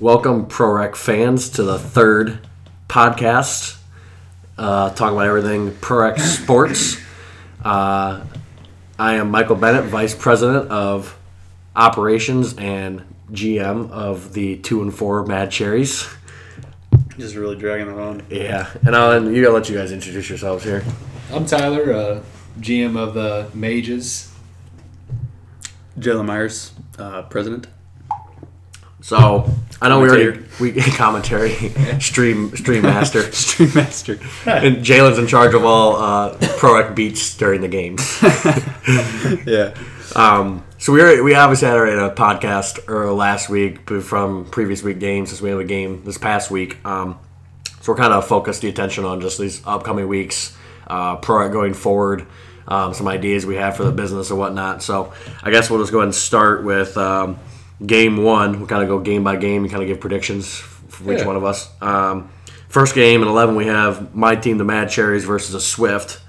Welcome, ProRec fans, to the third podcast uh, talking about everything ProRec sports. Uh, I am Michael Bennett, Vice President of Operations and GM of the two and four Mad Cherries. Just really dragging it on. Yeah, and I'll you gotta let you guys introduce yourselves here. I'm Tyler, uh, GM of the Mages. Jalen Myers, uh, president. So I know we already we commentary stream stream master. Stream master. and Jalen's in charge of all uh, ProRec beats during the games. yeah. Um, so we were, we obviously had a podcast or last week from previous week games since we have a game this past week. Um, so we're kind of focused the attention on just these upcoming weeks, uh, pro going forward, um, some ideas we have for the business and whatnot. So I guess we'll just go ahead and start with um, game one. We'll kind of go game by game and kind of give predictions from each Yeah. one of us. Um, first game in 11, we have my team, the Mad Cherries, versus the Swift.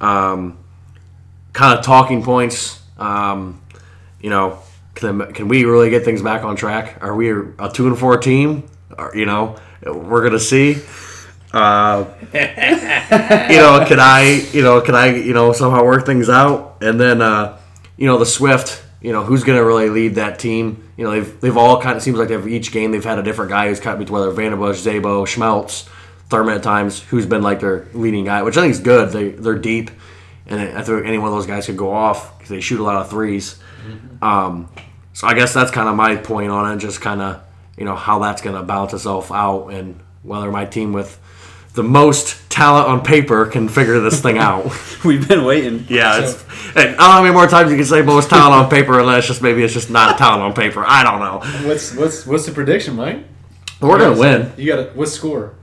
Um, kind of talking points. Um, you know, can, can we really get things back on track? Are we a two and four team? Or, you know, we're gonna see. Uh, you know, can I, you know, can I, you know, somehow work things out? And then, uh, you know, the Swift, you know, who's gonna really lead that team? You know, they've they've all kind of seems like they've each game they've had a different guy who's kind of whether Vanderbush, Zabo, Schmeltz, Thurman at times, who's been like their leading guy, which I think is good. They they're deep, and I think any one of those guys could go off because they shoot a lot of 3s Um, so I guess that's kind of my point on it, just kind of you know how that's going to balance itself out, and whether my team with the most talent on paper can figure this thing out. We've been waiting. yeah, it's, and I don't know how many more times you can say most talent on paper, unless just maybe it's just not talent on paper. I don't know. What's what's what's the prediction, Mike? We're gonna win. You got what score?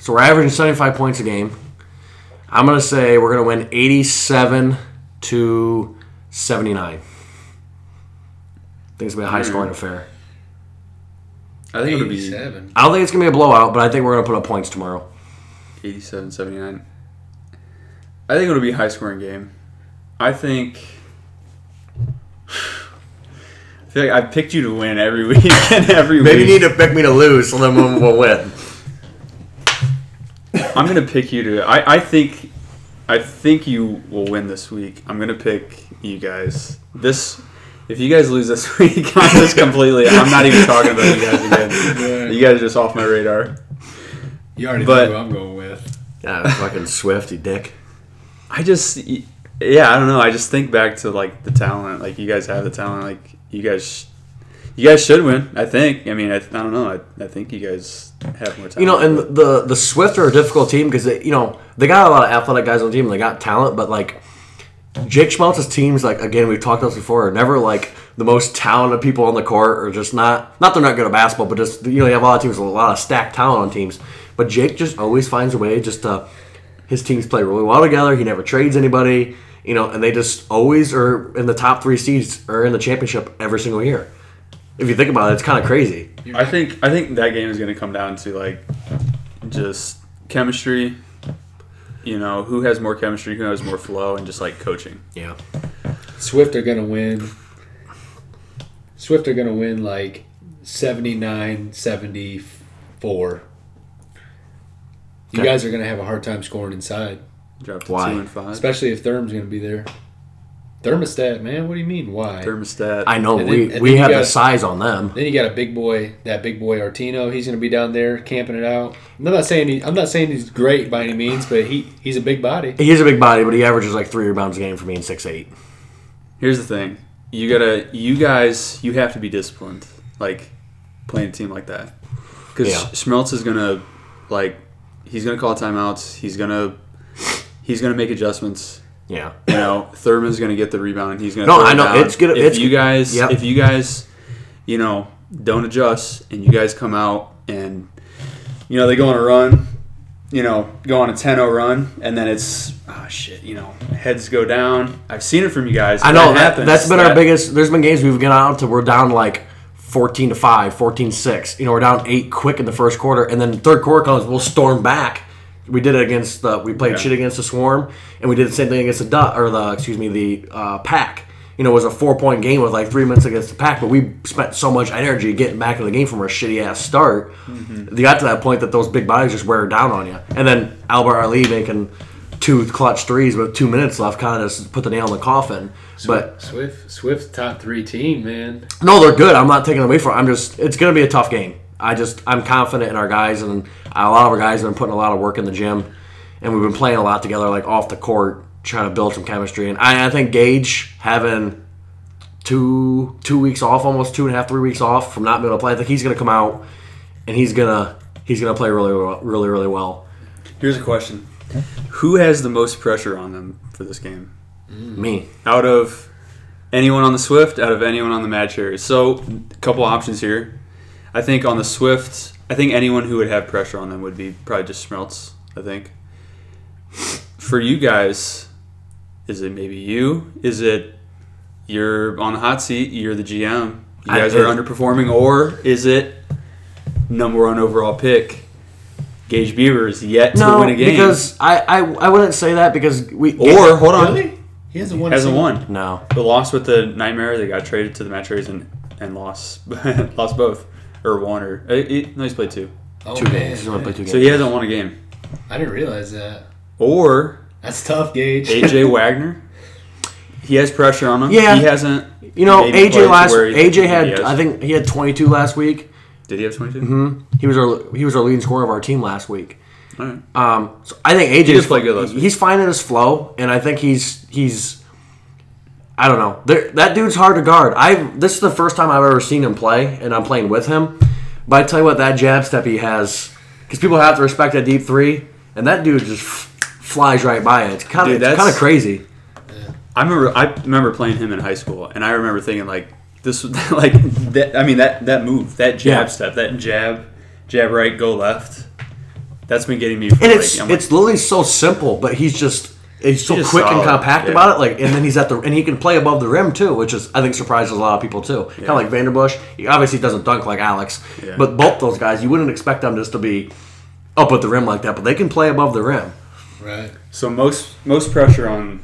So we're averaging 75 points a game. I'm gonna say we're gonna win 87 to 79. I think it's gonna be a high hmm. scoring affair. I think it would be Eighty-seven. I don't think it's gonna be a blowout, but I think we're gonna put up points tomorrow. 87 79. I think it'll be a high scoring game. I think. I feel like I picked you to win every week and every Maybe you need to pick me to lose, so then we'll, we'll win. I'm gonna pick you to. I, I think, I think you will win this week. I'm gonna pick you guys. This, if you guys lose this week, I'm just completely. I'm not even talking about you guys again. You guys are just off my radar. You already But- know who I'm going with. Yeah, fucking Swifty dick. I just, yeah, I don't know. I just think back to like the talent. Like you guys have the talent. Like you guys, you guys should win. I think. I mean, I, I don't know. I, I think you guys have more talent. You know, and the the Swift are a difficult team because they, you know, they got a lot of athletic guys on the team. and They got talent, but like Jake Schmeltz's teams, like again, we've talked about this before, are never like the most talented people on the court, or just not. Not they're not good at basketball, but just you know, you have a lot of teams with a lot of stacked talent on teams. But Jake just always finds a way just to. His teams play really well together. He never trades anybody, you know, and they just always are in the top three seeds or in the championship every single year. If you think about it, it's kind of crazy. I think I think that game is going to come down to like just chemistry. You know, who has more chemistry, who has more flow, and just like coaching. Yeah. Swift are gonna win. Swift are gonna win like 79 74. You Okay. guys are gonna have a hard time scoring inside, Drop to Why? two and five. especially if Therm's gonna be there. Thermostat, man. What do you mean? Why? Thermostat. I know And we, and we then you have the got- size on them. Then you got a big boy, that big boy Artino. He's going to be down there camping it out. I'm not saying he, I'm not saying he's great by any means, but he he's a big body. He's a big body, but he averages like three rebounds a game for being six eight. Here's the thing: you gotta, you guys, you have to be disciplined. Like playing a team like that, because Yeah. Schmeltz is gonna, like, he's gonna call timeouts. He's gonna, he's gonna make adjustments. Yeah. You know, Thurman's gonna get the rebound. He's gonna. No, throw I know. It's good- If it's you guys, Yep. if you guys, you know, don't adjust, and you guys come out and, you know, they go on a run, you know, go on a 10-0 run, and then it's oh shit, you know, heads go down. I've seen it from you guys. I know that, happens. that's been our biggest. There's been games we've gone out to we're down like 14 to 5, 14 6. You know, we're down 8 quick in the first quarter and then the third quarter comes, we'll storm back. We did it against the we played Yeah. shit against the Swarm and we did the same thing against the dot or the excuse me, the uh, Pack. you know, it was a four point game with like three minutes against the pack, but we spent so much energy getting back in the game from our shitty ass start. Mm-hmm. You got to that point that those big bodies just wear down on you. And then Albert Ali making two clutch threes with two minutes left kind of just put the nail in the coffin. But Swift, Swift top three team, man. no, they're good. I'm not taking away from. it. I'm just. It's going to be a tough game. I just. I'm confident in our guys, and a lot of our guys have been putting a lot of work in the gym, and we've been playing a lot together, like off the court, trying to build some chemistry. And I, I think Gage having two two weeks off, almost two and a half, three weeks off from not being able to play. I think he's going to come out, and he's gonna he's gonna play really, well- really, really well. Here's a question: Who has the most pressure on them for this game? Mm. Me. Out of anyone on the Swift, out of anyone on the Mad Cherries. So, a couple options here. I think on the Swift, I think anyone who would have pressure on them would be probably just Schmeltz. I think. For you guys, is it maybe you? Is it you're on the hot seat? You're the GM. You I- guys are underperforming, or is it number one overall pick? Gage Beavers yet to win a game, because I, I I wouldn't say that because we or hold on, Really? He hasn't won. a hasn't won. no. The loss with the nightmare, they got traded to the Mad Cherries and and lost lost both or one or uh, he, no, he's played two. Oh, Two man, games. He's only played two games. So he hasn't won a game. I didn't realize that. Or That's tough, Gage. AJ Wagner, he has pressure on him. Yeah. he hasn't. You know, AJ last where AJ had. I think he had 22 last week. Did he have 22? Mm-hmm. He was our he was our leading scorer of our team last week. All right. Um, so I think AJ did play good last week. He's finding his flow, and I think he's he's. I don't know. There, that dude's hard to guard. I this is the first time I've ever seen him play, and I'm playing with him. But I tell you what, that jab step he has, because people have to respect that deep three, and that dude just f- flies right by it. It's kind of kind of crazy. I remember I remember playing him in high school, and I remember thinking like this, like that. I mean that that move, that jab Yeah. step, that jab, jab right, go left. That's been getting me. For And like, it's I'm like, it's literally so simple, but he's just he's so He's just quick and compact yeah. about it. Like, and then he's at the and he can play above the rim too, which is I think surprises a lot of people too. Kind of like Vanderbush. He obviously doesn't dunk like Alex, Yeah. but both those guys you wouldn't expect them just to be up at the rim like that, but they can play above the rim. Right. so most most pressure on. on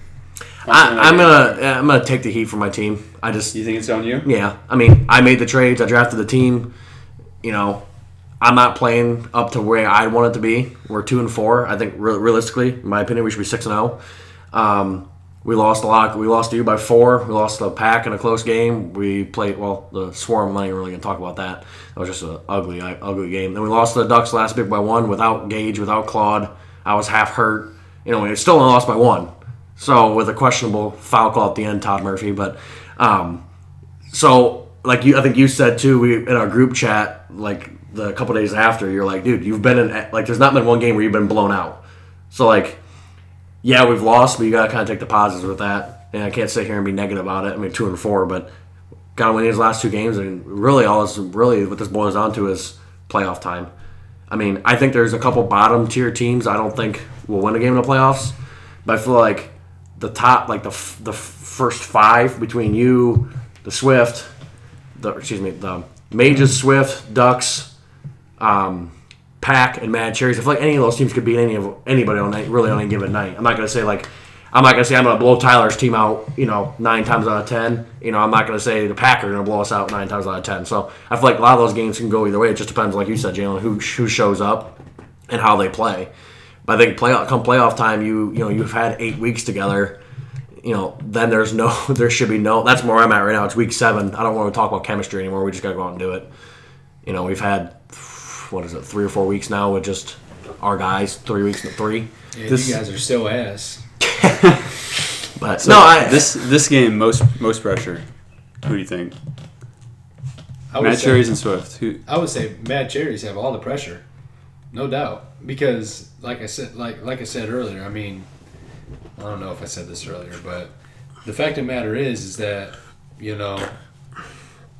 I, I'm gonna I'm gonna take the heat for my team. I just You think it's on you? yeah. I mean, I made the trades. I drafted the team. You know, I'm not playing up to where I want it to be. We're two and four. I think re- realistically, in my opinion, we should be six and zero. Um, we lost a lot. We lost to you by four. We lost the pack in a close game. We played well. The swarm. I'm not even really gonna talk about that. That was just an ugly, ugly game. Then we lost the Ducks last big by one without Gage, without Claude. I was half hurt. You know, we still only lost by one. So with a questionable foul call at the end, Todd Murphy. But um, so like you, I think you said too. We in our group chat like the couple days after, you're like, dude, you've been in like there's not been one game where you've been blown out. So like, yeah, we've lost, but you gotta kind of take the positives with that. And I can't sit here and be negative about it. I mean, two and four, but gotta win these last two games. And really, all this really what this boils down to is playoff time. I mean, I think there's a couple bottom tier teams I don't think will win a game in the playoffs, but I feel like the top, like the the first five between you, the Swift, the excuse me, the Mages, Swift, Ducks, um, Pack, and Mad Cherries. I feel like any of those teams could beat any of anybody on night, really on any given night. I'm not gonna say like. I'm not gonna say I'm gonna blow Tyler's team out, you know, nine times out of ten. You know, I'm not gonna say the Pack are gonna blow us out nine times out of ten. So I feel like a lot of those games can go either way. It just depends, like you said, Jalen, who who shows up and how they play. But I think play come playoff time, you you know you've had eight weeks together. You know, then there's no, there should be no. That's where I'm at right now. It's week seven. I don't want to talk about chemistry anymore. We just gotta go out and do it. You know, we've had what is it, three or four weeks now with just our guys. Three weeks, and three. Yeah, This- you guys are still ass. But no, I, this this game most most pressure. Who do you think? I would Matt say, Cherries and Swift. Who? I would say Mad Cherries have all the pressure, no doubt. Because like I said, like like I said earlier, I mean, I don't know if I said this earlier, but the fact of the matter is, is that you know,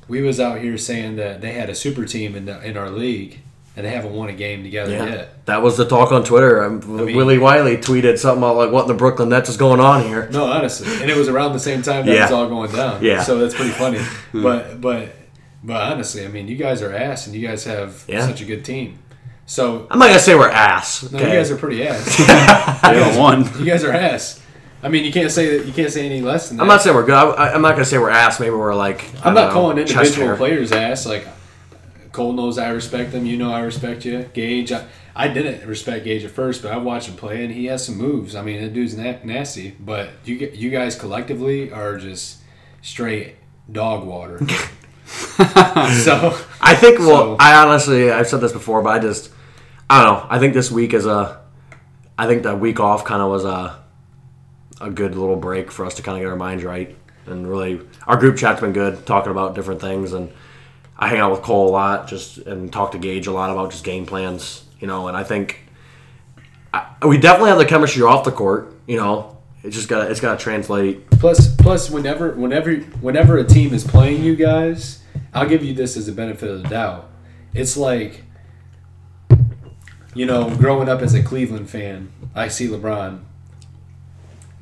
we was out here saying that they had a super team in the, in our league, and they haven't won a game together yeah, yet. that was the talk on Twitter. Um, mean- Willie Wiley tweeted something about like what in the Brooklyn Nets is going on here. No, honestly, and it was around the same time that Yeah. was all going down. Yeah. so that's pretty funny. but but but honestly, I mean, you guys are ass, and you guys have Yeah. such a good team. So I'm not gonna say we're ass. no, Okay. you guys are pretty ass. They haven't won. you guys are ass. I mean, you can't say that. You can't say any less than that. I'm not saying we're good. I, I'm not gonna say we're ass. Maybe we're like. I I'm don't know, calling individual players ass. Like Cole knows I respect them. You know I respect you. Gage, I, I didn't respect Gage at first, but I watched him play and he has some moves. I mean, that dude's na- nasty. But you you guys collectively are just straight dog water. so I think. Well, So- I honestly, I've said this before, but I just, I don't know. I think this week is a, I think that week off kind of was a, a good little break for us to kind of get our minds right and really. Our group chat's been good, talking about different things, and I hang out with Cole a lot, just and talk to Gage a lot about just game plans, you know. And I think I, we definitely have the chemistry off the court, you know. It's just got it's got to translate. plus plus whenever whenever whenever a team is playing you guys, I'll give you this as a benefit of the doubt. It's like you know, growing up as a Cleveland fan, I see LeBron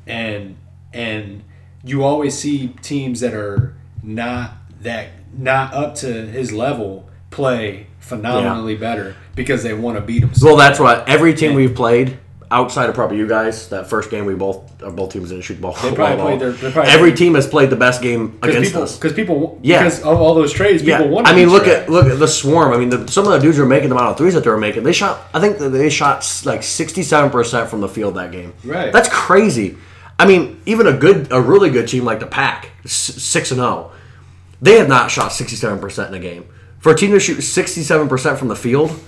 and and you always see teams that are not that not up to his level play phenomenally better because they want to beat him. Well, that's what every team we've played outside of probably you guys. That first game we both uh, both teams didn't shoot the ball. They probably at played all. their- they probably- every team has played the best game against people us. because people Yeah. because of all those trades Yeah, people want. I mean, look at look at the swarm. I mean, the, some of the dudes were making the amount of threes that they were making. They shot, I think they shot like sixty-seven percent from the field that game. Right. That's crazy. I mean, even a good, a really good team like the Pack, six and zero, they have not shot sixty-seven percent in a game. For a team to shoot sixty-seven percent from the field,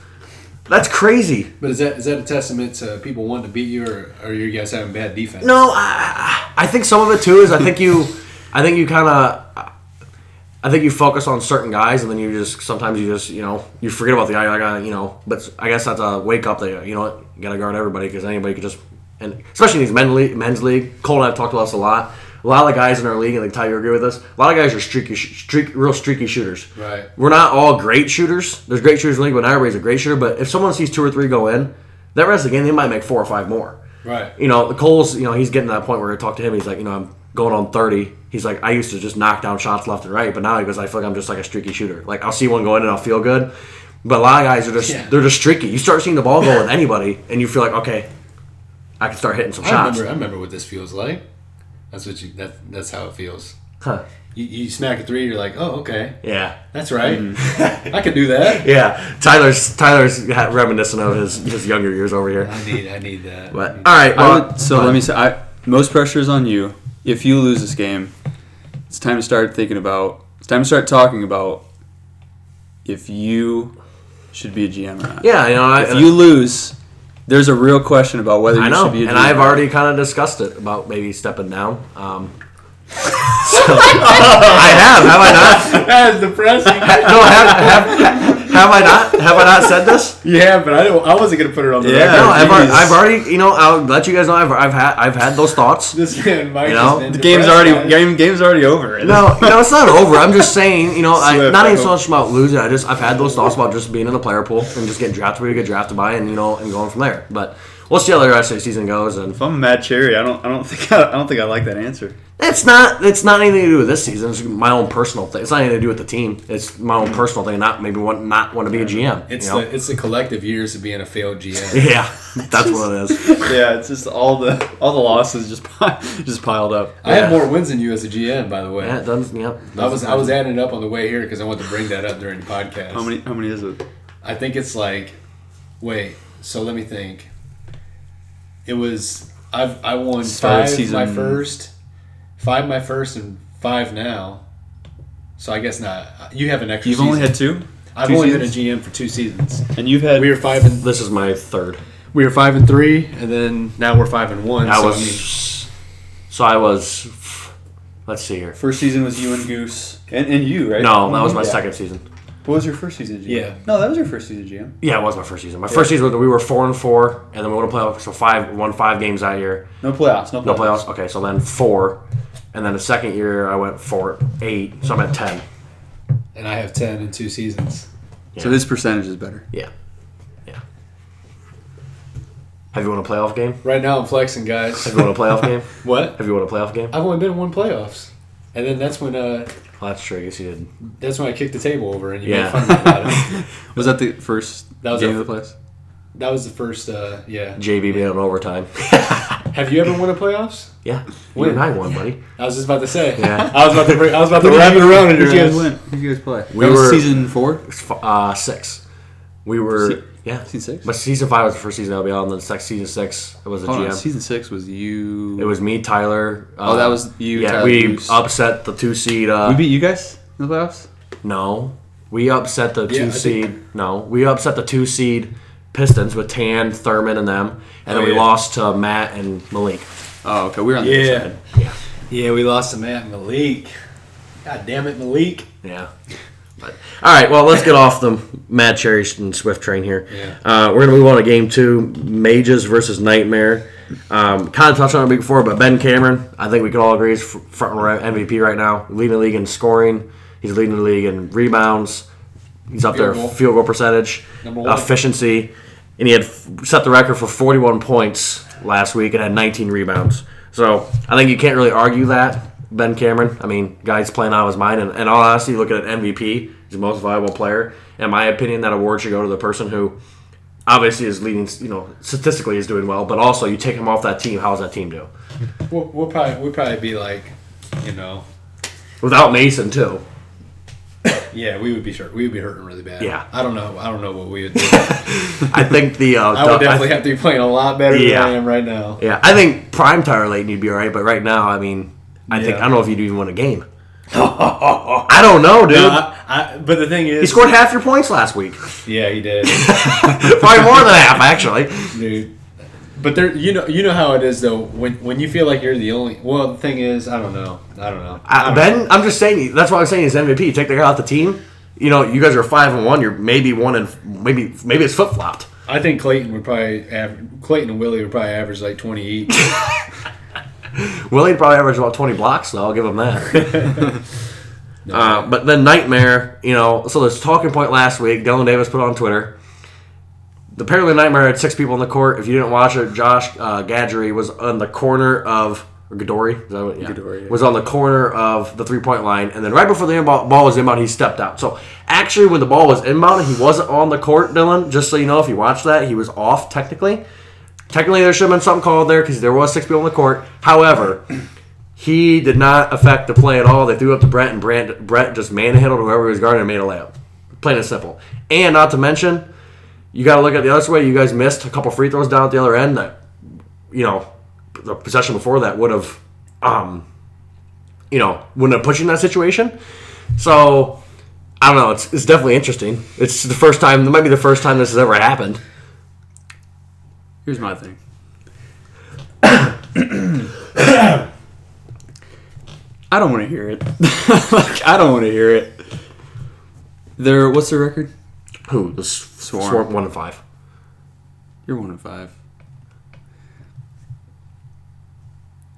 that's crazy. But is that is that a testament to people wanting to beat you, or are you guys having bad defense? No, I, I think some of it too is I think you, I think you kind of, I think you focus on certain guys and then you just sometimes you just you know you forget about the guy I got uh, you know. But I guess that's a wake up that you know what you got to guard everybody because anybody could just and especially in these men league, men's league. Cole and I've talked to us a lot. A lot of guys in our league, and like Ty, you agree with us. A lot of guys are streaky, streak, real streaky shooters. Right. We're not all great shooters. There's great shooters in the league, but not everybody's a great shooter. But if someone sees two or three go in, that rest of the game they might make four or five more Right. you know, the Cole's, you know, he's getting to that point where I talk to him. He's like, you know, I'm going on 30. He's like, I used to just knock down shots left and right, but now he goes, I feel like I'm just like a streaky shooter. Like, I'll see one go in and I'll feel good. But a lot of guys are just, Yeah. they're just streaky. You start seeing the ball go with anybody, and you feel like, okay, I can start hitting some I shots. remember. I remember what this feels like. That's what you. That, that's how it feels. Huh. You, you smack a three, you're like, oh, okay, Yeah. that's right. Mm-hmm. I can do that. Yeah. Tyler's Tyler's ha- reminiscent of his, his younger years over here. I need. I need that. But, all right. I Well, would, so let me say, I, most pressure is on you. If you lose this game, it's time to start thinking about. It's time to start talking about if you should be a GM or not. yeah, you know, I, If you lose, there's a real question about whether I you know, should be a GM. and I've already kind of discussed it about maybe stepping down. Um, so, I have, have I not? That's depressing. No, have, have, have I not? Have I not said this? yeah, but I don't. I wasn't gonna put it on the Yeah. record. No, I've, already. I've already, you know, I'll let you guys know I've, I've had I've had those thoughts. This man, Mike, You know, has been The game's already by game game's already over. No, no, it's not over. I'm just saying, you know, I, Swift, not I even so much about losing. I just I've had those thoughts about just being in the player pool and just getting drafted where you get drafted by, and you know, and going from there. But we'll see how the rest of the season goes, and If I'm a Mad Cherry, I don't I don't think I, I don't think I like that answer. It's not. It's not anything to do with this season. It's my own personal thing. It's not anything to do with the team. It's my own personal thing. Not maybe want not want to be a GM. It's you know? the it's the collective years of being a failed GM. yeah, that's what it is. yeah, it's just all the all the losses just just piled up. I had Yeah. more wins than you as a GM, by the way. Yeah, it does. Yep. I was I was adding it up on the way here because I wanted to bring that up during the podcast. How many how many is it? I think it's like, wait. So let me think. It was I've I won Started five season- my first, five my first, and five now. So I guess not. You have an extra. You've season. only had two, I've two only seasons? been a GM for two seasons. and you've had We were five and This is my third. we were five and three, and then now we're five and one. I so was. mean, so I was. Let's see here. first season was you and Goose and, and you right? No, that mm-hmm. was my Yeah. second season. What was your first season GM? Yeah. No, that was your first season GM. Yeah, it was my first season. My first season, we were four and four, and then we won a playoff. So five, won five games that year. No playoffs. No playoffs. No playoffs. Okay, so then four, and then the second year I went four, eight. So I'm at ten. and I have ten in two seasons. Yeah. So his percentage is better. Yeah, yeah. Have you won a playoff game? Right now I'm flexing, guys. Have you won a playoff game? what? Have you won a playoff game? I've only been in one playoffs, and then that's when uh Well, that's true. I guess you did. that's when I kicked the table over and you Yeah. made fun of me about it. Was that the first That was game our- of the playoffs? That was the first. uh Yeah. JB made it in overtime. Have you ever won a playoffs? Yeah, you and I won, buddy. I was just about to say. Yeah. I was about to. Bring, I was about to wrap it around in your did you guys win? Did you guys play? We that was were- season four. Uh, six. We were Se- yeah. Season six. But season five was the first season of LBL, and then sex season six it was a Hold GM. on, season six was you. it was me, Tyler. Uh, Oh, that was you, Yeah, Tyler we Bruce. upset the two seed. Uh, we beat you guys in the playoffs. no, we upset the Yeah, two I seed. think- No, we upset the two seed Pistons with Tan, Thurman, and them, and Oh, then we yeah. lost to Matt and Malik. Oh, okay. We were on the Yeah. side. Yeah, Yeah, we lost to Matt and Malik. God damn it, Malik. yeah. But, all right, well, let's get off the Mad Cherry and Swift train here. Yeah. Uh, we're gonna move on to game two: Mages versus Nightmare. Um, kind of touched on it before, but Ben Cameron, I think we can all agree is front MVP right now, leading the league in scoring. He's leading the league in rebounds. He's up Field there goal. field goal percentage, one. efficiency, and he had f- set the record for 41 points last week and had 19 rebounds. So I think you can't really argue that. Ben Cameron, I mean, guy's playing out of his mind, and, and all honesty, look at MVP, he's the most valuable player. In my opinion, that award should go to the person who obviously is leading, you know, statistically is doing well, but also you take him off that team, how's that team do? We'll, we'll probably we'll probably be like, you know, Without Mason too. yeah, we would be sure we would be hurting really bad. Yeah. I don't know. I don't know what we would do. I think the uh, I would definitely I- have to be playing a lot better Yeah. than I am right now. yeah, I think prime Tyler Layton you'd be all right, but right now, I mean, I think I don't know if you'd even win a game. I don't know, dude. No, I, I, but the thing is, he scored half your points last week, Yeah, he did, probably more than half actually. dude. But there, you know, you know how it is though. When when you feel like you're the only. Well, the thing is, I don't know. I don't know. I Uh, don't ben, I'm just saying. That's why I'm saying he's MVP. Take the guy out the team. You know, you guys are five and one. You're maybe one and maybe maybe it's flip flopped. I think Clayton would probably aver- Clayton and Willie would probably average like twenty each. Willie probably averaged about 20 blocks, though. I'll give him that. uh, but then Nightmare, you know, so there's talking point last week. Dylan Davis put on Twitter. Apparently, Nightmare had six people on the court. If you didn't watch it, Josh uh, Gadgery was on the corner of or Gadori, is that what? Yeah. Yeah. was on the corner of the three point line, and then right before the inbound, ball was inbound, he stepped out. So actually, when the ball was inbound, he wasn't on the court. Dylan, just so you know, if you watch that, he was off technically. Technically, there should have been something called there because there was six people on the court. However, he did not affect the play at all. They threw up to Brett, and Brett, Brett just manhandled whoever he was guarding and made a layup. Plain and simple. And not to mention, you got to look at the other way. You guys missed a couple free throws down at the other end that, you know, the possession before that would have, um, you know, wouldn't have put you in that situation. So, I don't know. It's, it's definitely interesting. It's the first time, it might be the first time this has ever happened. Here's my thing. I don't want to hear it. like, I don't want to hear it. Their what's their record? Who? The s- Swarm. Swarm one and five. You're one and five.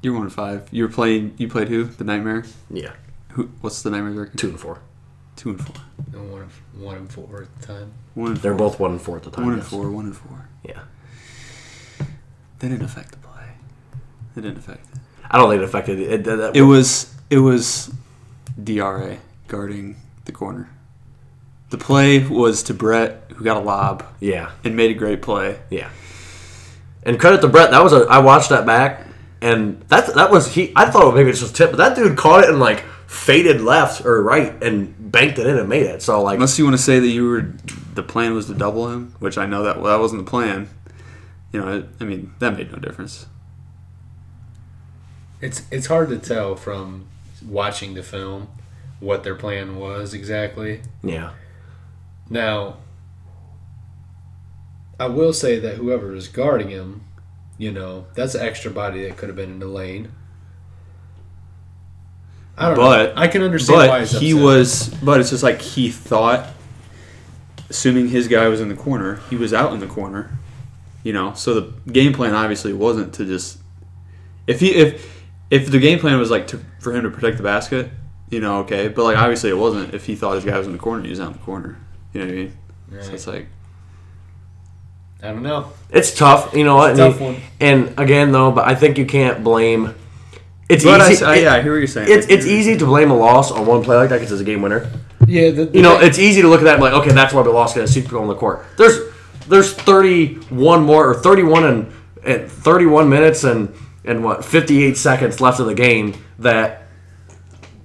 You're one and five. You were playing. You played who? The Nightmare. Yeah, Who? What's the Nightmare record? two and four. Two and four. And one, and- one and four at the time. One and They're four. both one and four at the time. one and yes. four. One and four. Yeah, They didn't affect the play. They didn't affect it. I don't think it affected it. It, that- It was it was DRA guarding the corner. The play was to Brett, who got a lob yeah, and made a great play. yeah. And credit to Brett. That was a. I watched that back, and that that was he. I thought maybe it's just a tip, but that dude caught it and like faded left or right and banked it in and made it. So like, Unless you want to say that you were the plan was to double him, which I know that well, that wasn't the plan. You know, it, I mean that made no difference. It's it's hard to tell from watching the film what their plan was exactly. yeah, Now, I will say that whoever is guarding him, you know, that's an extra body that could have been in the lane. I don't But- know. I can understand why But he's he was, but it's just like he thought, assuming his guy was in the corner, he was out in the corner. You know, so the game plan obviously wasn't to just if he if if the game plan was like to for him to protect the basket, you know, okay, but like obviously it wasn't. If he thought his guy was in the corner, he was out in the corner. You know what I mean? So it's like I don't know. it's tough. You know what? And, tough one. and again, though, but I think you can't blame. It's But easy. I, it- yeah, I hear what you're saying. it's it's easy to blame a loss on one play like that because it's a game winner. Yeah, the, You know, it's easy to look at that and be like, okay, that's why we lost because six people on the court. There's there's 31 more or 31 and, and 31 minutes and and what 58 seconds left of the game that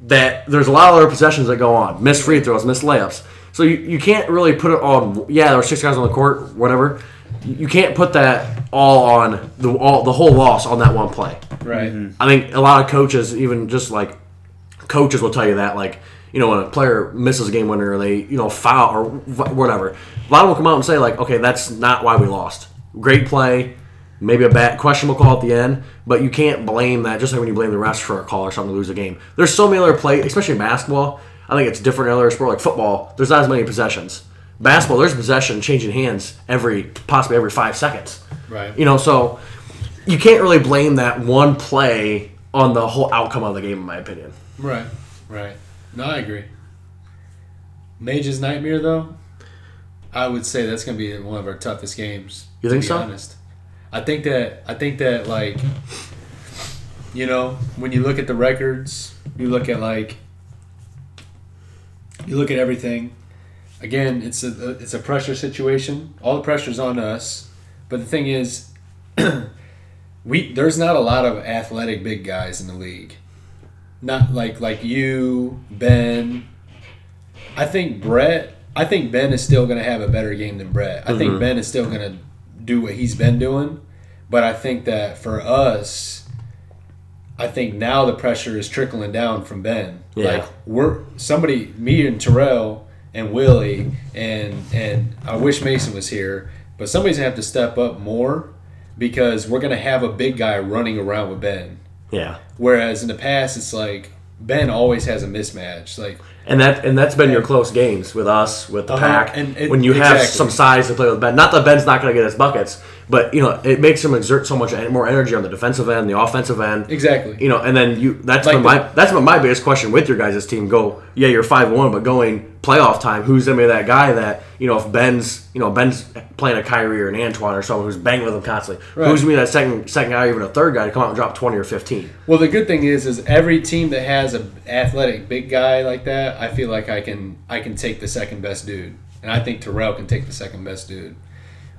that there's a lot of other possessions that go on, missed free throws, missed layups. So you, you can't really put it on. Yeah, there were six guys on the court, whatever. You can't put that all on the all the whole loss on that one play. Right. Mm-hmm. I think a lot of coaches, even just like coaches, will tell you that, like, you know, when a player misses a game winner or they, you know, foul or whatever, a lot of them will come out and say, like, okay, that's not why we lost. Great play, maybe a bad questionable call at the end, but you can't blame that just like when you blame the refs for a call or something to lose a game. There's so many other play, especially in basketball. I think it's different in other sport like football. There's not as many possessions. Basketball, there's possession changing hands every possibly every five seconds. Right. You know, so you can't really blame that one play on the whole outcome of the game, in my opinion. Right. Right. No, I agree. Mage's Nightmare, though, I would say that's going to be one of our toughest games. You to think be so? Honest. I think that I think that like, you know, when you look at the records, you look at like, you look at everything. Again, it's a it's a pressure situation. All the pressure's on us, but the thing is, we there's not a lot of athletic big guys in the league. Not like like you, Ben. I think Brett. I think Ben is still going to have a better game than Brett. I think mm-hmm. Ben is still going to do what he's been doing, but I think that for us, I think now the pressure is trickling down from Ben. Yeah. Like we're somebody, me and Terrell and Willie and and I wish Mason was here, but somebody's gonna have to step up more because we're gonna have a big guy running around with Ben. Yeah. Whereas in the past, it's like Ben always has a mismatch. Like And that and that's been your close games with us, with the Uh-huh, pack. and it- when you have exactly. some size to play with Ben. Not that Ben's not going to get his buckets, but you know it makes him exert so much more energy on the defensive end, the offensive end. exactly. You know, and then you that's Like been my that's been my biggest question with your guys' team. Go, yeah, you're five one, but going playoff time, who's gonna be that guy that you know if Ben's you know Ben's playing a Kyrie or an Antoine or someone who's banging with him constantly, Right. who's gonna be that second second guy, or even a third guy to come out and drop twenty or fifteen? Well, the good thing is, is every team that has an athletic big guy like that, I feel like I can I can take the second best dude, and I think Terrell can take the second best dude,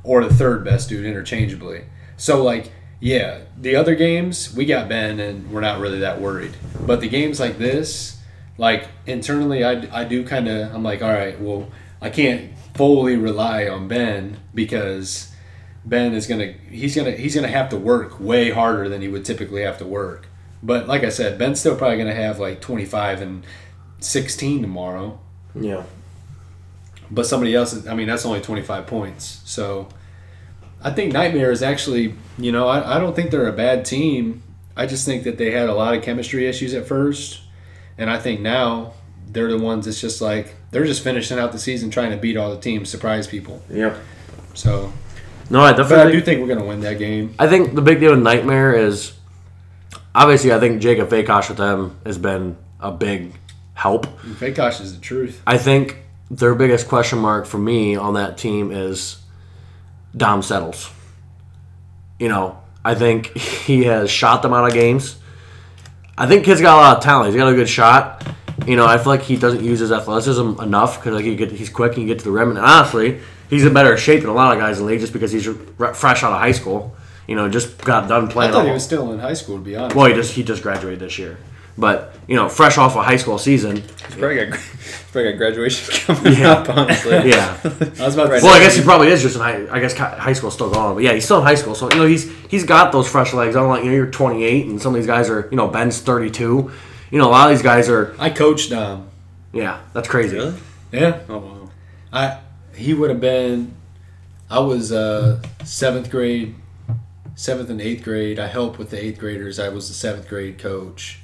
or the third best dude interchangeably. So like, yeah, the other games we got Ben, and we're not really that worried. But the games like this, like internally, I I do kind of I'm like, all right, well, I can't fully rely on Ben because. Ben is gonna he's gonna he's gonna have to work way harder than he would typically have to work. But like I said, Ben's still probably gonna have like twenty five and sixteen tomorrow. Yeah. But somebody else I mean that's only twenty five points. So I think Nightmare is actually you know, I, I don't think they're a bad team. I just think that they had a lot of chemistry issues at first. And I think now they're the ones that's just like they're just finishing out the season trying to beat all the teams, surprise people. Yeah. So No, I but I do think we're gonna win that game. I think the big deal in Nightmare is obviously I think Jacob Fakosh with them has been a big help. Fakosh is the truth. I think their biggest question mark for me on that team is Dom Settles. You know, I think he has shot them out of games. I think kid's got a lot of talent. He's got a good shot. You know, I feel like he doesn't use his athleticism enough because like he get, he's quick and he get to the rim. And honestly, he's in better shape than a lot of guys in the league just because he's re- fresh out of high school. You know, just got done playing. I thought he was still in high school, to be honest. well, he just he just graduated this year, but you know, fresh off a high school season. He's probably got, he's probably got graduation coming Yeah. up, honestly. Yeah. I was about to Right. say, Well, I guess he probably is just in high. I guess high school's still going on, but yeah, he's still in high school. So you know, he's he's got those fresh legs. Unlike you know, you're 28, and some of these guys are you know Ben's 32. You know, a lot of these guys are. I coached um Yeah, that's crazy. Really? Yeah. Oh wow. I he would have been I was uh seventh grade seventh and eighth grade. I helped with the eighth graders. I was the seventh grade coach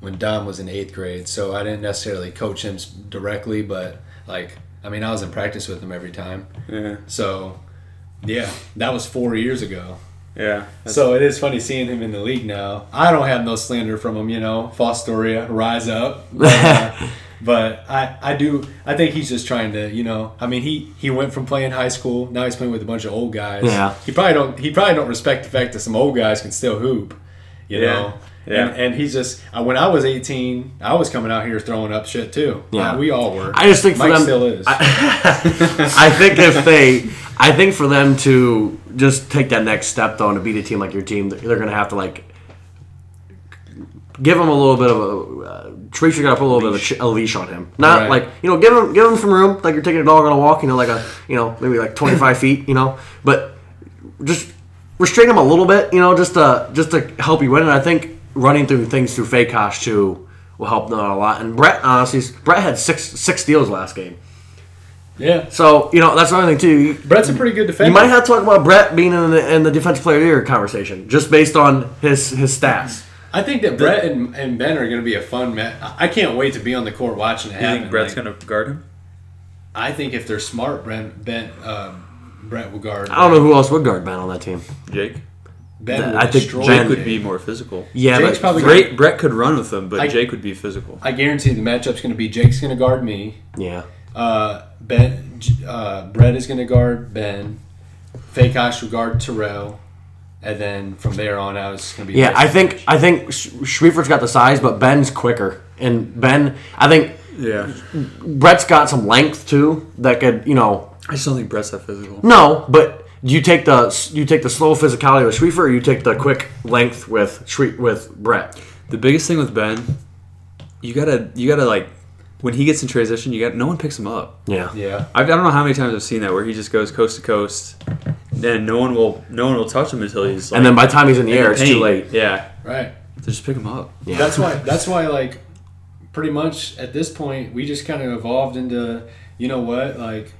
when Dom was in eighth grade. So I didn't necessarily coach him directly, but like I mean I was in practice with him every time. Yeah. So yeah, that was four years ago. Yeah. So it is funny seeing him in the league now. I don't have no slander from him, you know. Fostoria, rise up. But, uh, but I, I do. I think he's just trying to, you know. I mean, he he went from playing high school. Now he's playing with a bunch of old guys. Yeah. He probably don't. He probably don't respect the fact that some old guys can still hoop. You Yeah. know. Yeah. And, and he's just. Uh, when I was 18, I was coming out here throwing up shit too. Yeah. Uh, we all were. I just think for them, still is. I think if they, I think for them to just take that next step though and to beat a team like your team, they're going to have to like give him a little bit of a. Uh, Teresa got to put a little bit of a leash on him. Not Right. like you know, give him give him some room, like you're taking a dog on a walk. You know, like a you know maybe like 25 feet. You know, but just restrain him a little bit. You know, just to just to help you win. And I think running through things through Fakosh too will help them out a lot. And Brett, honestly, Brett had six six steals last game. Yeah. So you know that's another thing too. Brett's a pretty good defender. you might have to talk about Brett being in the in the defensive player of the year conversation just based on his his stats. I think that Brett and, and Ben are going to be a fun match. I can't wait to be on the court watching it happen. You think Brett's Like, gonna guard him? I think if they're smart, Brent, Ben, um, Brett will guard. I don't know who else would guard Ben on that team. Jake. Ben will I think destroy Ben Jake would be more physical. Yeah, Jake's but probably Brett, Brett could run with him, but I- Jake would be physical. I guarantee the matchup's going to be Jake's going to guard me. yeah, Uh, Ben, uh, Brett is going to guard Ben. Fakosh will guard Terrell, and then from there on out, it's going to be. yeah. I think I think Sh- Schwiefert's got the size, but Ben's quicker. And Ben, I think Yeah. Brett's got some length too that could you know I just don't think Brett's that physical. no, but. You take the you take the slow physicality with Schwiefer, or you take the quick length with Schwie- with Brett. The biggest thing with Ben, you gotta you gotta like when he gets in transition, you got no one picks him up. Yeah, Yeah. I, I don't know how many times I've seen that where he just goes coast to coast, and no one will no one will touch him until he's like, and then by the time he's in the in air, it's too late. Yeah, Right. so just pick him up. Yeah. That's why. That's why. Like, pretty much at this point, we just kind of evolved into, you know what? Like,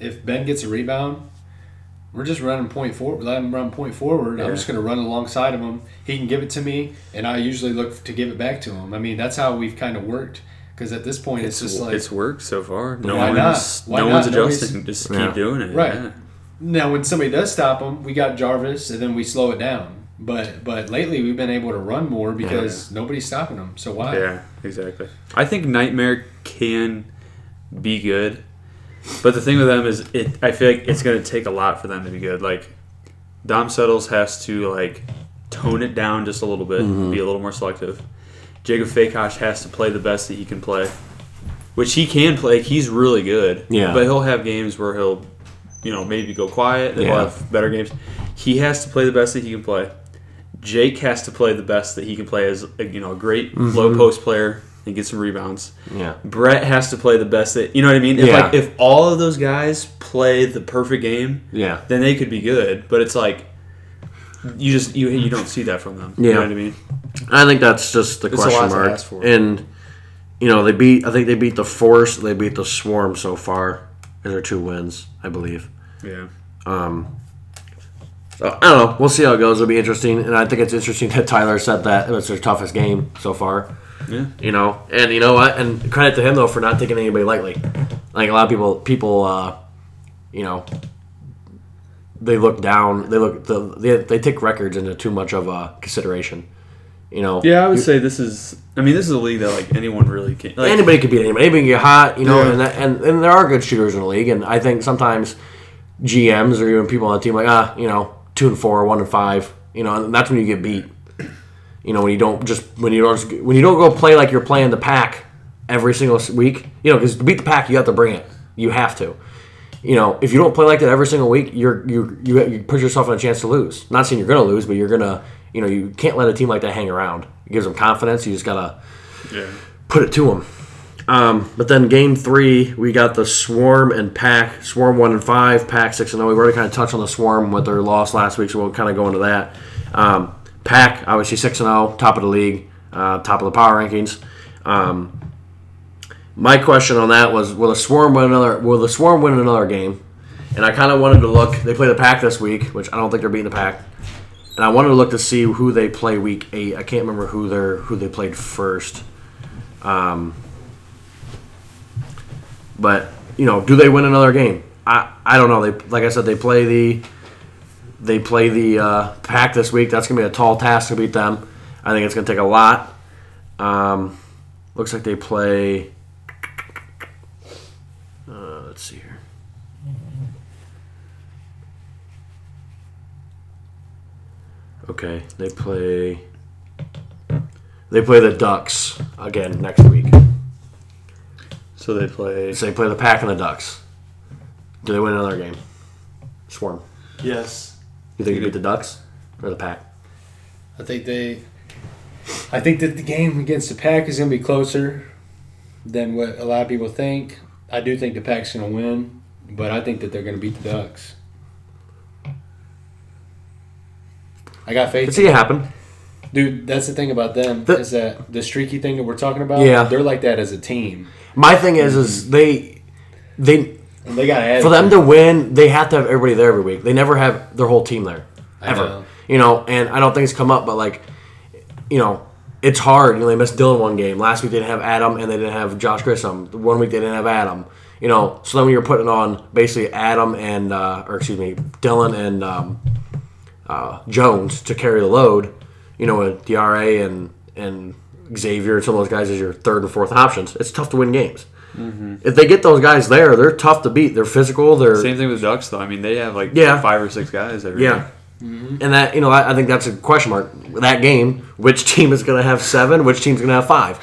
if Ben gets a rebound, we're just running point forward. Let him run point forward. I'm just going to run alongside of him. He can give it to me, and I usually look to give it back to him. I mean, that's how we've kind of worked. Because at this point, it's, just like it's worked so far. No Why one's not? Why no not? one's Nobody's- adjusting. Just Yeah. keep doing it. Right. Yeah. now when somebody does stop him, we got Jarvis, and then we slow it down. But but lately we've been able to run more because nobody's stopping him. So why? Yeah, exactly. I think Nightmare can be good, but the thing with them is, it. I feel like it's going to take a lot for them to be good. Like Dom Settles has to like tone it down just a little bit, Mm-hmm. be a little more selective. Jacob Fakosh has to play the best that he can play, which he can play. He's really good. Yeah. but he'll have games where he'll, you know, maybe go quiet. He'll Yeah. have better games. He has to play the best that he can play. Jake has to play the best that he can play as a, you know a great Mm-hmm. low post player and get some rebounds. Yeah. Brett has to play the best that you know what I mean. If Yeah. like if all of those guys play the perfect game, Yeah. then they could be good. But it's like you just you you don't see that from them. You Yeah. know what I mean? I think that's just the It's question mark. And you know, they beat. I think they beat the Force. They beat the Swarm so far. Is their two wins, I believe. Yeah. Um, so I don't know. We'll see how it goes. It'll be interesting, and I think it's interesting that Tyler said that it was their toughest game so far. Yeah. You know, and you know what? And credit to him though for not taking anybody lightly. Like a lot of people, people, uh, you know, they look down. They look. The, they, they take records into too much of a consideration. You know. Yeah, I would say this is. I mean, this is a league that like anyone really can. Like, anybody can beat anybody. Anybody can get hot, you know, Yeah. and, that, and and there are good shooters in the league. And I think sometimes GMs or even people on the team like ah, you know, two and four, one and five, you know, and that's when you get beat. You know, when you don't just when you don't when you don't go play like you're playing the pack every single week. You know, because to beat the pack, you have to bring it. You have to. You know, if you don't play like that every single week, you're you you, you put yourself in a chance to lose. Not saying you're going to lose, but you're gonna. You know, you can't let a team like that hang around. It gives them confidence. You just gotta yeah. put it to them. Um, but then game three, we got the Swarm and Pack. Swarm one and five, Pack six and zero. We've already kind of touched on the Swarm with their loss last week, so we'll kind of go into that. Um, Pack obviously six and zero, top of the league, uh, top of the power rankings. Um, my question on that was, will the Swarm win another? Will the Swarm win another game? And I kind of wanted to look. They play the Pack this week, which I don't think they're beating the Pack. And I wanted to look to see who they play week eight. I can't remember who they're who they played first. Um, but you know, do they win another game? I I don't know. They like I said, they play the they play the uh, pack this week. That's gonna be a tall task to beat them. I think it's gonna take a lot. Um, looks like they play. Uh, let's see here. Okay, they play. They play the Ducks again next week. So they play. So they play the Pack and the Ducks. Do they win another game? Swarm. Yes. You think you beat the Ducks or the Pack? I think they. I think that the game against the Pack is going to be closer than what a lot of people think. I do think the Pack's going to win, but I think that they're going to beat the Ducks. I got faith. Could see it happen. Dude, that's the thing about them The- is that the streaky thing that we're talking about. Yeah. they're like that as a team. My thing is, is mm. they, they And they got for them to win, they have to have everybody there every week. They never have their whole team there, ever. know. You know, and I don't think it's come up, but like, you know, it's hard. You know, they missed Dylan one game. Last week they didn't have Adam, and they didn't have Josh Grissom. One week they didn't have Adam. You know, so then when you're putting on basically Adam and, uh, or excuse me, Dylan and um, uh, Jones to carry the load, you know, with DRA and and Xavier and some of those guys as your third and fourth options, it's tough to win games. Mm-hmm. If they get those guys there, they're tough to beat. They're physical. They're Same thing with Ducks, though. I mean, they have like Yeah. five or six guys every yeah. year. Mm-hmm. And that you know, I, I think that's a question mark. That game, which team is going to have seven? Which team's going to have five?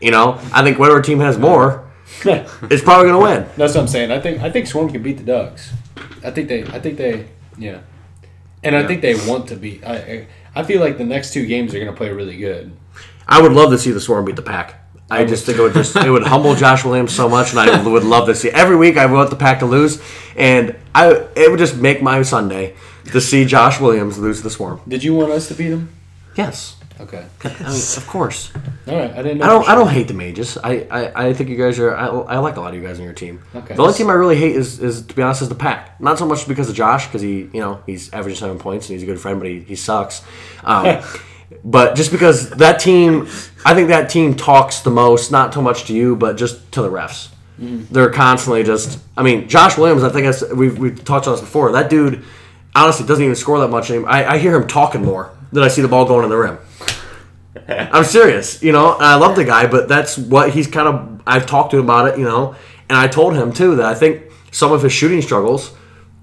You know, I think whatever team has more yeah. it's probably going to win. That's what I'm saying. I think I think Swarm can beat the Ducks. I think they. I think they. Yeah. And I think they want to beat. I. I I feel like the next two games are going to play really good. I would love to see the Swarm beat the Pack. I just think it would just it would humble Josh Williams so much, and I would love to see every week. I want the Pack to lose, and I it would just make my Sunday to see Josh Williams lose the Swarm. Did you want us to beat him? Yes, Okay. I mean, of course. All right. I didn't. know I don't. for I don't hate the Mages. I, I, I think you guys are. I, I like a lot of you guys on your team. Okay. The only team I really hate is, is to be honest, is the Pack. Not so much because of Josh, because he you know he's averaging seven points and he's a good friend, but he, he sucks. Um, but just because that team, I think that team talks the most. Not too much to you, but just to the refs. Mm-hmm. They're constantly just. I mean, Josh Williams. I think I, we've we've talked on this before. That dude, honestly, doesn't even score that much anymore. I, I hear him talking more than I see the ball going in the rim. I'm serious, you know. And I love the guy, but that's what he's kind of. I've talked to him about it, you know, and I told him too that I think some of his shooting struggles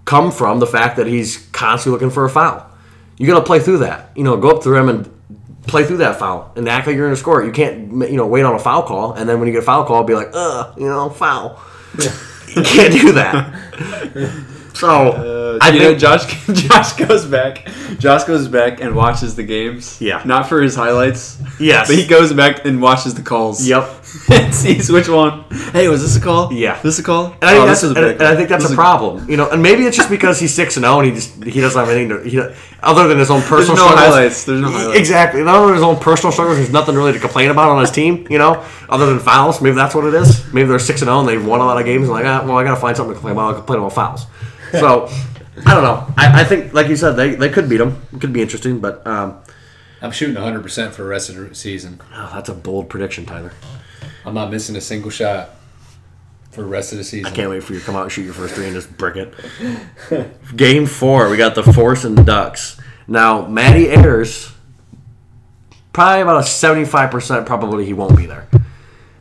come from the fact that he's constantly looking for a foul. You got to play through that, you know. Go up to him and play through that foul and act like you're going to score. You can't, you know, wait on a foul call and then when you get a foul call, be like, uh, you know, foul. you can't do that. So Uh, I you know, Josh Josh goes back. Josh goes back and watches the games. Yeah. Not for his highlights. Yes. But he goes back and watches the calls. Yep. and sees which one. Hey, was this a call? Yeah. This a call? And I, think Oh, that's, this was and, a big and I think that's This a is problem, you know. And maybe it's just because he's six and zero, and he just he doesn't have anything to, he, other than his own personal no struggles. highlights. There's no highlights. Exactly. Other than his own personal struggles, there's nothing really to complain about on his team, you know. Other than fouls, maybe that's what it is. Maybe they're six and zero, and they've won a lot of games. And like, ah, well, I got to find something to complain about. I'll complain about fouls. So I don't know. I, I think, like you said, they, they could beat them. It could be interesting, but um, I'm shooting 100 percent for the rest of the season. oh, that's a bold prediction, Tyler. I'm not missing a single shot for the rest of the season. I can't wait for you to come out and shoot your first three and just brick it. Game four, we got the Force and Ducks. Now, Matty Ayers, probably about a 75% probability he won't be there.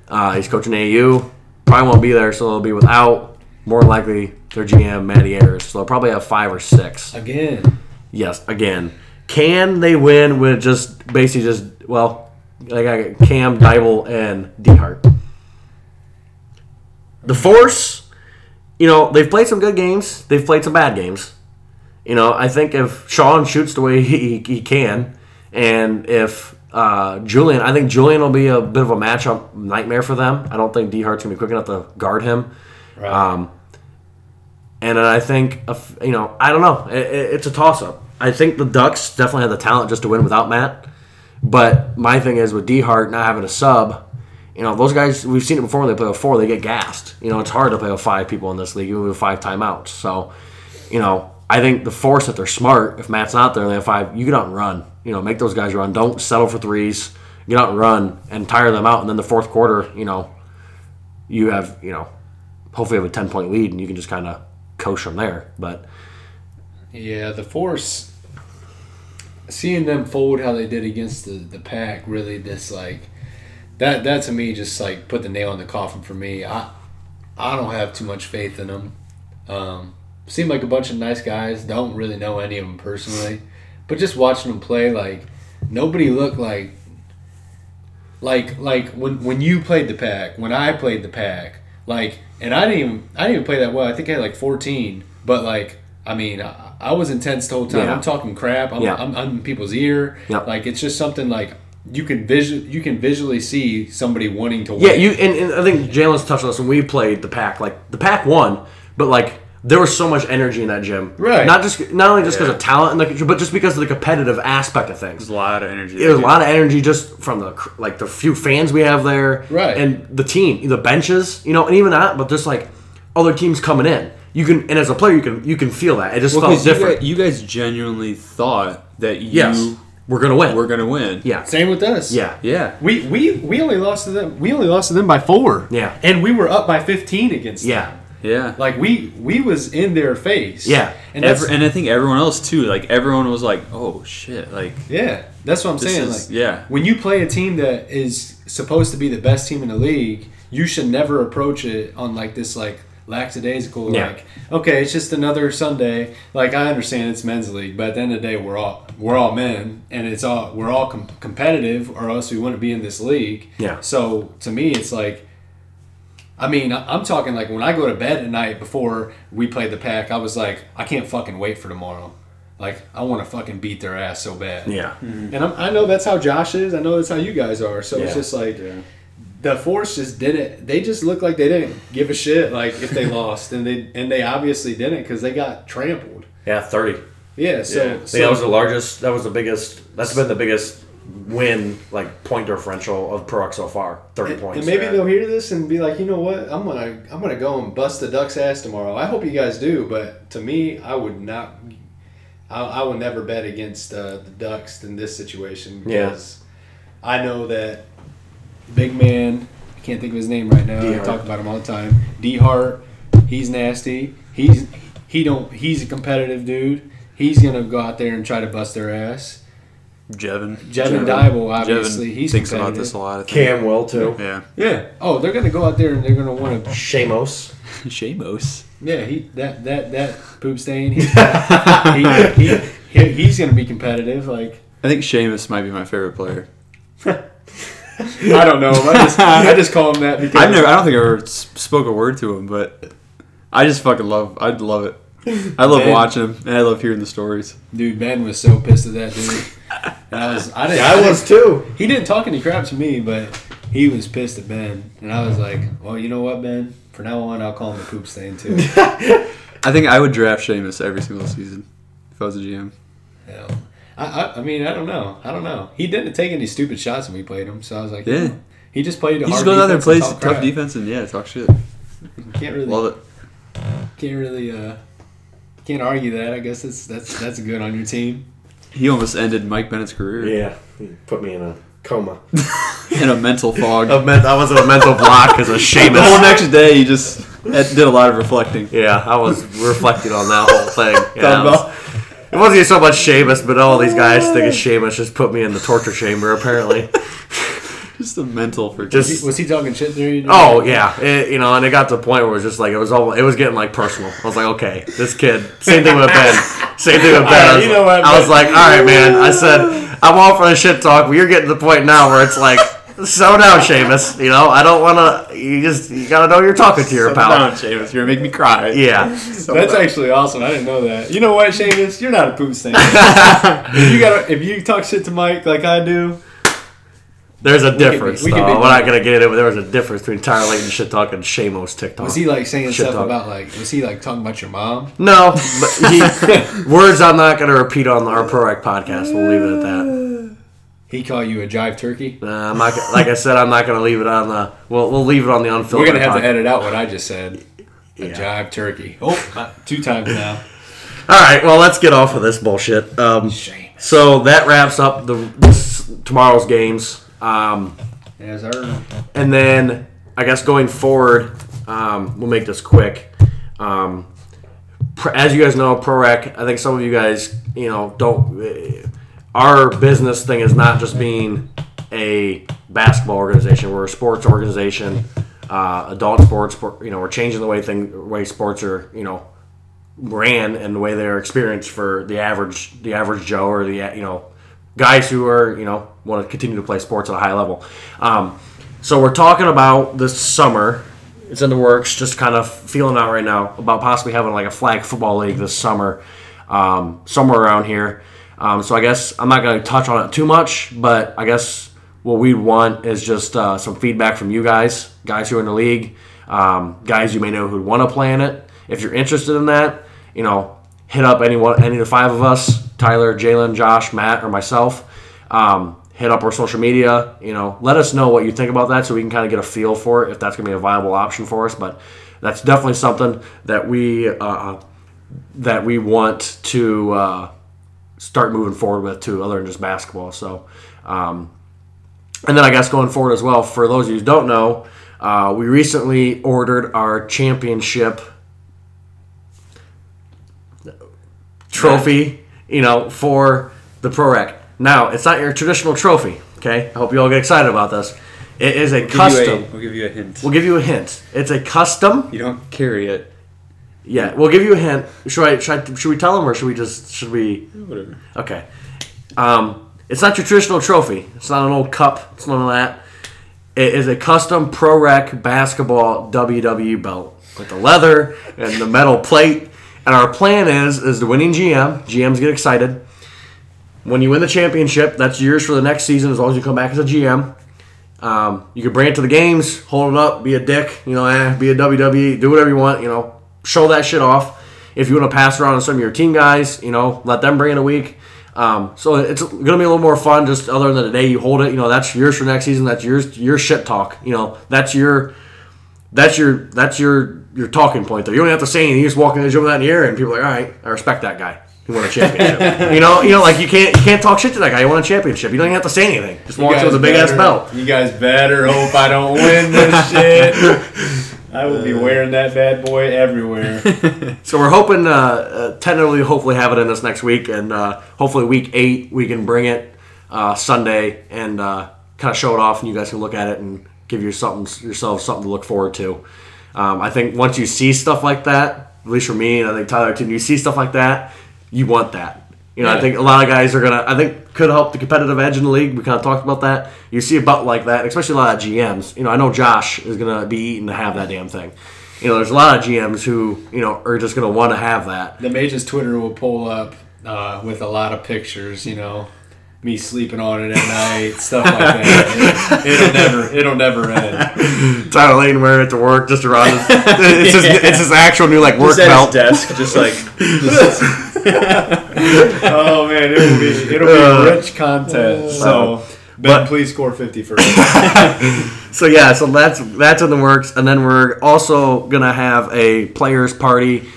Uh, he's coaching AAU, probably won't be there, so they'll be without, more likely, their GM, Matty Ayers. So they'll probably have five or six. Again. Yes, again. Can they win with just basically just, well, I got Cam, Dybel, and DeHart? The Force, you know, they've played some good games. They've played some bad games. You know, I think if Sean shoots the way he, he can, and if uh, Julian, I think Julian will be a bit of a matchup nightmare for them. I don't think DeHart's going to be quick enough to guard him. Right. Um, and then I think, if- you know, I don't know. It, it- it's a toss up. I think the Ducks definitely have the talent just to win without Matt. But my thing is with DeHart not having a sub, you know, those guys, we've seen it before when they play with four, they get gassed. You know, it's hard to play with five people in this league, even with five timeouts. So, you know, I think the force that they're smart, if Matt's not there and they have five, you get out and run. You know, make those guys run. Don't settle for threes. Get out and run and tire them out. And then the fourth quarter, you know, you have, you know, hopefully have a 10 point lead and you can just kind of coach from there. But Yeah, the force. Seeing them fold how they did against the, the pack really just like that that to me just like put the nail in the coffin for me. I I don't have too much faith in them. Um, seem like a bunch of nice guys. Don't really know any of them personally, but just watching them play, like nobody looked like like like when when you played the pack, when I played the pack, like and I didn't even I didn't even play that well. I think I had like fourteen, but like I mean I, I was intense the whole time. Yeah. I'm talking crap. I'm, Yeah. I'm, I'm in people's ear. Yep. Like it's just something like you can visual you can visually see somebody wanting to win. Yeah, you and, and I think Jalen's touched on this when we played the pack. Like the pack won, but like there was so much energy in that gym. Right. Not just not only just because Yeah. of talent, and the, but just because of the competitive aspect of things. There's a lot of energy. There's a lot of energy just from the like the few fans we have there, Right. And the team, the benches, you know, and even that, but just like other teams coming in, you can and as a player, you can you can feel that. It just Well, felt 'cause you different. guys, you guys genuinely thought that you yes, we're gonna win. We're gonna win. yeah, Same with us. yeah, Yeah. We, we we only lost to them. We only lost to them by four. Yeah. and we were up by fifteen against yeah, them. Yeah. Like we we was in their face. Yeah. and Every, and I think everyone else too. Like everyone was like, "Oh shit!" Like yeah, that's what I'm saying. is- like yeah. when you play a team that is supposed to be the best team in the league, you should never approach it on like this like lackadaisical Yeah. like okay it's just another sunday like i understand it's men's league but at the end of the day we're all we're all men and it's all we're all com- competitive or else we wouldn't be in this league Yeah. so to me it's like I mean, I- I'm talking like when I go to bed at night before we play the pack, I was like, I can't fucking wait for tomorrow. Like, I want to fucking beat their ass so bad. yeah, hmm. And I'm, I know that's how Josh is. I know that's how you guys are. So Yeah. it's just like the force just didn't. They just looked like they didn't give a shit. Like if they lost, and they and they obviously didn't because they got trampled. yeah. Thirty. Yeah. So, Yeah. So that was the largest. That was the biggest. That's been the biggest win, like point differential of Pro so far. Thirty and, points. and maybe yeah. they'll hear this and be like, you know what? I'm gonna I'm gonna go and bust the Ducks' ass tomorrow. I hope you guys do, but to me, I would not. I, I would never bet against uh, the Ducks in this situation Yeah. because I know that big man. I can't think of his name right now. D. I Hart. talk about him all the time. DeHart. He's nasty. He's he don't. He's a competitive dude. He's gonna go out there and try to bust their ass. Jevin. Jevin Jevin- Dybel, obviously, Jevin he's thinks about competitive. this a lot. I think. Cam will too. Yeah. Yeah. Oh, they're gonna go out there and they're gonna want to. Seamus. Seamus. Yeah, he that that that poop stain. He's he, he, he, he's gonna be competitive. Like I think Seamus might be my favorite player. I don't know. I just I just call him that because I've never. I don't think I ever spoke a word to him, but I just fucking love. I love it. I love Man. watching him, and I love hearing the stories. dude Ben was so pissed at that dude. And I was I didn't. I was too. He didn't talk any crap to me, but he was pissed at Ben, and I was like, well, you know what, Ben? For now on, I'll call him the poop stain too. I think I would draft Seamus every single season if I was a GM. Hell. I, I, I mean, I don't know. I don't know. He didn't take any stupid shots when we played him, so I was like, Yeah. "Hmm." He just played. He just goes out there and plays talk tough crap. defense and yeah, talk shit. Can't really, Love it. can't really, uh, can't argue that. I guess that's that's that's good on your team. He almost ended Mike Bennett's career Yeah, he put me in a coma. in a mental fog. I meant I was in a mental block because of The whole next day, he just did a lot of reflecting. Yeah, I was reflecting on that whole thing. Yeah, Thought it, was, it wasn't even so much Seamus, but all these guys thinking Seamus just put me in the torture chamber. Apparently, Just a mental for Was just he, was he talking shit there? you know? Oh yeah, it, you know, and it got to the point where it was just like it was all it was getting like personal. I was like, okay, this kid. Same thing with Ben. Same thing with Ben. I was, you know what, I was like, all right, man. I said I'm all for the shit talk, but you're getting to the point now where it's like, slow down, Seamus. You know, I don't want to. You just you gotta know you're talking to your Settle pal. down, Seamus. You're gonna make me cry. Yeah, That's actually awesome. I didn't know that. You know what, Seamus? You're not a poop stain. if you got, if you talk shit to Mike like I do, there's a could be- difference. we though. could be- We're not gonna get into it. but There was a difference between Tyler and shit talking and Seamus TikTok. was he like saying Shit stuff talk. about like, was he like talking about your mom? No, but he, words I'm not gonna repeat on our ProRec podcast. We'll leave it at that. He call you a jive turkey? Nah, I'm not. Like I said, I'm not going to leave it on the. We'll we'll leave it on the unfiltered. We're gonna have pod- to edit out what I just said. A Yeah. jive turkey. Oh, uh, times now. All right. Well, let's get off of this bullshit. Um, Shame. so that wraps up the this, tomorrow's games. Um, Yes, sir. and then I guess going forward, um, we'll make this quick. Um, as you guys know, ProRec. I think some of you guys, you know, don't. Our business thing is not just being a basketball organization. We're a sports organization, uh, adult sports. You know, we're changing the way thing, way sports are. You know, ran and the way they're experienced for the average the average Joe or the you know guys who are you know want to continue to play sports at a high level. Um, so we're talking about this summer. It's in the works, just kind of feeling out right now about possibly having like a flag football league this summer, um, somewhere around here. Um, so I guess I'm not going to touch on it too much, but I guess what we want is just uh, some feedback from you guys, guys who are in the league, um, guys you may know who want to play in it. If you're interested in that, you know, hit up any one, any of the five of us, Tyler, Jalen, Josh, Matt, or myself. Um, hit up our social media. You know, let us know what you think about that, so we can kind of get a feel for it if that's going to be a viable option for us. But that's definitely something that we uh, that we want to uh, start moving forward with too, other than just basketball. So, um, and then I guess going forward as well, for those of you who don't know, uh, we recently ordered our championship trophy, you know, for the Pro Rec. Now, it's not your traditional trophy, okay? I hope you all get excited about this. It is a We'll custom. you a, we'll give you a hint. We'll give you a hint. It's a custom. You don't carry it. Yeah, we'll give you a hint. Should I, should I should we tell them or should we just should we Whatever. Okay. Um, it's not your traditional trophy. It's not an old cup. It's none of that. It is a custom Pro Rec basketball WWE belt with the leather and the metal plate. And our plan is is the winning GM. GMs get excited. When you win the championship, that's yours for the next season as long as you come back as a GM. Um, you can bring it to the games, hold it up, be a dick, you know, eh, be a WWE, do whatever you want, you know, show that shit off. If you want to pass around to some of your team guys, you know, let them bring in a week. Um, so it's going to be a little more fun. Just other than the day you hold it, you know, that's yours for next season. That's yours, your shit talk. You know, that's your, that's your, that's your, your talking point. There, you don't have to say anything. You just walk in and jump that in the air, and people are like, all right, I respect that guy. He won a championship. you know, you know, like you can't, you can't talk shit to that guy. He won a championship. You don't even have to say anything. Just walk in with a big ass belt. You guys better hope I don't win this shit. I will be wearing that bad boy everywhere. So we're hoping uh, uh, tentatively, hopefully, have it in this next week, and uh, hopefully, week eight we can bring it uh, Sunday and uh, kind of show it off, and you guys can look at it and give you something yourselves something to look forward to. Um, I think once you see stuff like that, at least for me, and I think Tyler too, you see stuff like that, you want that. You know, I think a lot of guys are gonna. I think could help the competitive edge in the league. We kind of talked about that. You see a butt like that, especially a lot of GMs. You know, I know Josh is gonna be eating to have that damn thing. You know, there's a lot of GMs who you know are just gonna want to have that. the Mage's Twitter will pull up uh, with a lot of pictures, you know, me sleeping on it at night, stuff like that. It, will never, it'll never end. Tyler Lane wearing it to work just around his, it's, his, it's his actual new like work Just at belt. his desk, just like Oh man, it'll be, it'll be Uh, rich content. So, Ben, but- please score fifty first. So yeah, so that's that's in the works, and then we're also gonna have a players party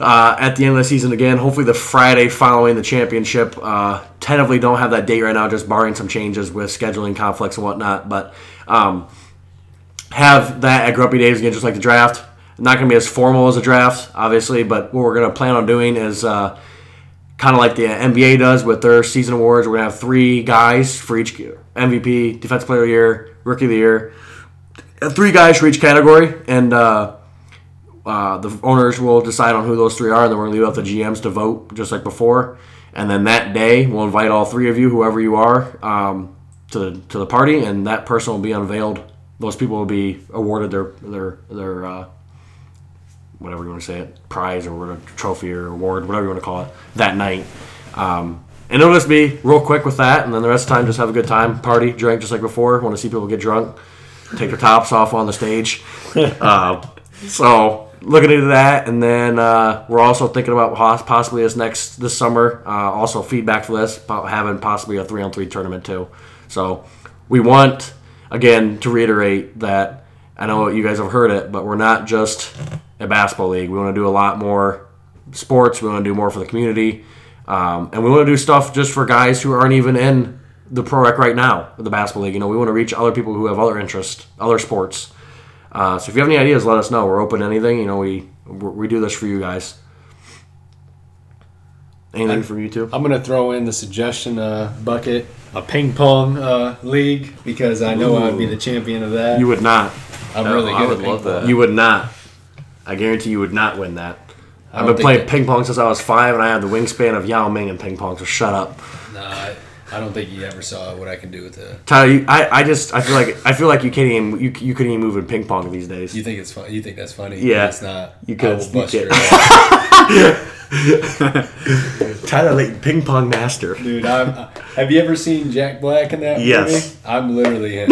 uh, at the end of the season again. Hopefully the Friday following the championship. Uh, tentatively don't have that date right now, just barring some changes with scheduling conflicts and whatnot. But um, have that at Grumpy Days again, just like the draft. Not gonna be as formal as a draft, obviously, but what we're gonna plan on doing is. Uh, kind of like the NBA does with their season awards. We're gonna have three guys for each MVP, Defensive Player of the Year, Rookie of the Year. Three guys for each category, and uh, uh, the owners will decide on who those three are, and then we're gonna leave out the GMs to vote, just like before. And then that day, we'll invite all three of you, whoever you are, um, to the, to the party, and that person will be unveiled. Those people will be awarded their their their uh, whatever you want to say it, prize or trophy or award, whatever you want to call it, that night. Um, and it'll just be real quick with that, and then the rest of the time just have a good time, party, drink just like before. Want to see people get drunk, take their tops off on the stage. uh, so looking into that, and then uh, we're also thinking about possibly this next this summer. Uh, also feedback for this about having possibly a three on three tournament too. So we want again to reiterate that I know you guys have heard it, but we're not just a basketball league. We want to do a lot more sports. We want to do more for the community, um, and we want to do stuff just for guys who aren't even in the pro rec right now, the basketball league. You know, we want to reach other people who have other interests, other sports. Uh, so if you have any ideas, let us know. We're open to anything. You know, we we do this for you guys. Anything from you two? I'm gonna throw in the suggestion uh, bucket, a ping pong uh, league, because I know I'd be the champion of that. You would not. I'm Oh, really I good would at ping love that. pong. You would not. I guarantee you would not win that. I've been playing that- ping pong since I was five, and I have the wingspan of Yao Ming in ping pong. So shut up, Nah, I, I don't think you ever saw what I can do with it. Tyler. You, I, I just I feel like I feel like you can't even you, you couldn't even move in ping pong these days. You think it's fun? You think that's funny? Yeah. it's not. You could- I will you bust ass. Tyler Layton, ping pong master. Dude, I'm, uh, have you ever seen Jack Black in that Yes. movie? I'm literally him.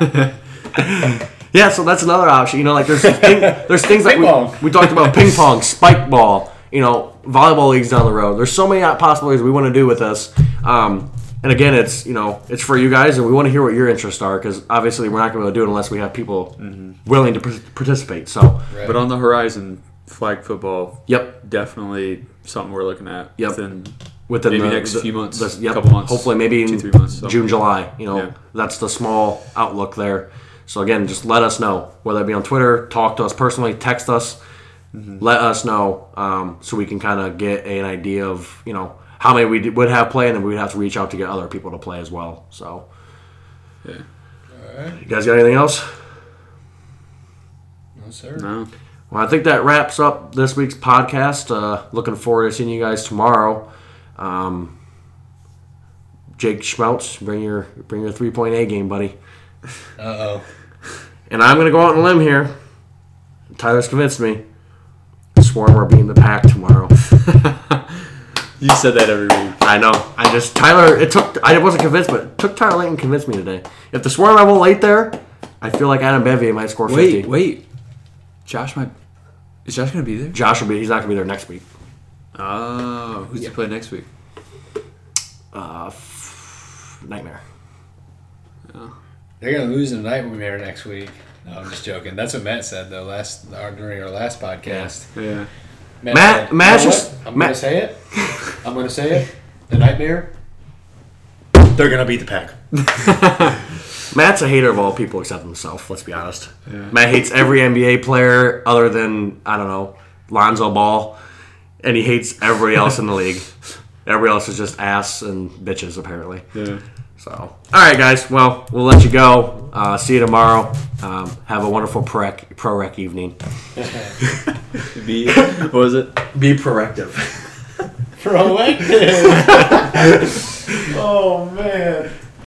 Yeah, so that's another option. You know, like there's thing, there's things like Ping we, we talked about ping pong, spike ball. You know, volleyball leagues down the road. There's so many possibilities we want to do with this. Um, and again, it's you know it's for you guys, and we want to hear what your interests are because obviously we're not going to be able to do it unless we have people willing to par- participate. So, Right. But on the horizon, flag football, yep, definitely something we're looking at. Yep. Within, within Maybe the next few months, the- yep, couple months, hopefully maybe in two, three months, so. June, July. You know, Yeah. that's the small outlook there. So again, just let us know whether it be on Twitter, talk to us personally, text us, Mm-hmm. let us know um, so we can kind of get an idea of you know how many we d- would have play, and then we'd have to reach out to get other people to play as well. So, yeah. you guys got anything else? No, sir. No. Well, I think that wraps up this week's podcast. Uh, looking forward to seeing you guys tomorrow. Um, Jake Schmeltz, bring your bring your three point A game, buddy. Uh oh. And I'm gonna go out on a limb here. Tyler's convinced me. Swarm we're beating the pack tomorrow. You said that every week. I know. I just Tyler. It took. I wasn't convinced, but it took Tyler Layton to convince me today. If the Swarm level late there, I feel like Adam Bevy might score Wait, fifty. wait. wait. Josh might. Is Josh gonna be there? Josh will be. He's not gonna be there next week. Oh, who's he play next week? Uh, f- nightmare. They're gonna lose in the nightmare next week. No, I'm just joking. That's what Matt said though last or during our last podcast. Yeah. Matt, Matt- said, Matt's just- I'm Matt- gonna say it. I'm gonna say it. The nightmare. They're gonna beat the pack. Matt's a hater of all people except himself. Let's be honest. Matt hates every NBA player other than I don't know Lonzo Ball, and he hates everybody else in the league. Everybody else is just ass and bitches apparently. Yeah. So, all right, guys. Well, we'll let you go. Uh, see you tomorrow. Um, have a wonderful pro rec, pro rec evening. Be what was it? Be proactive. Proactive. oh man.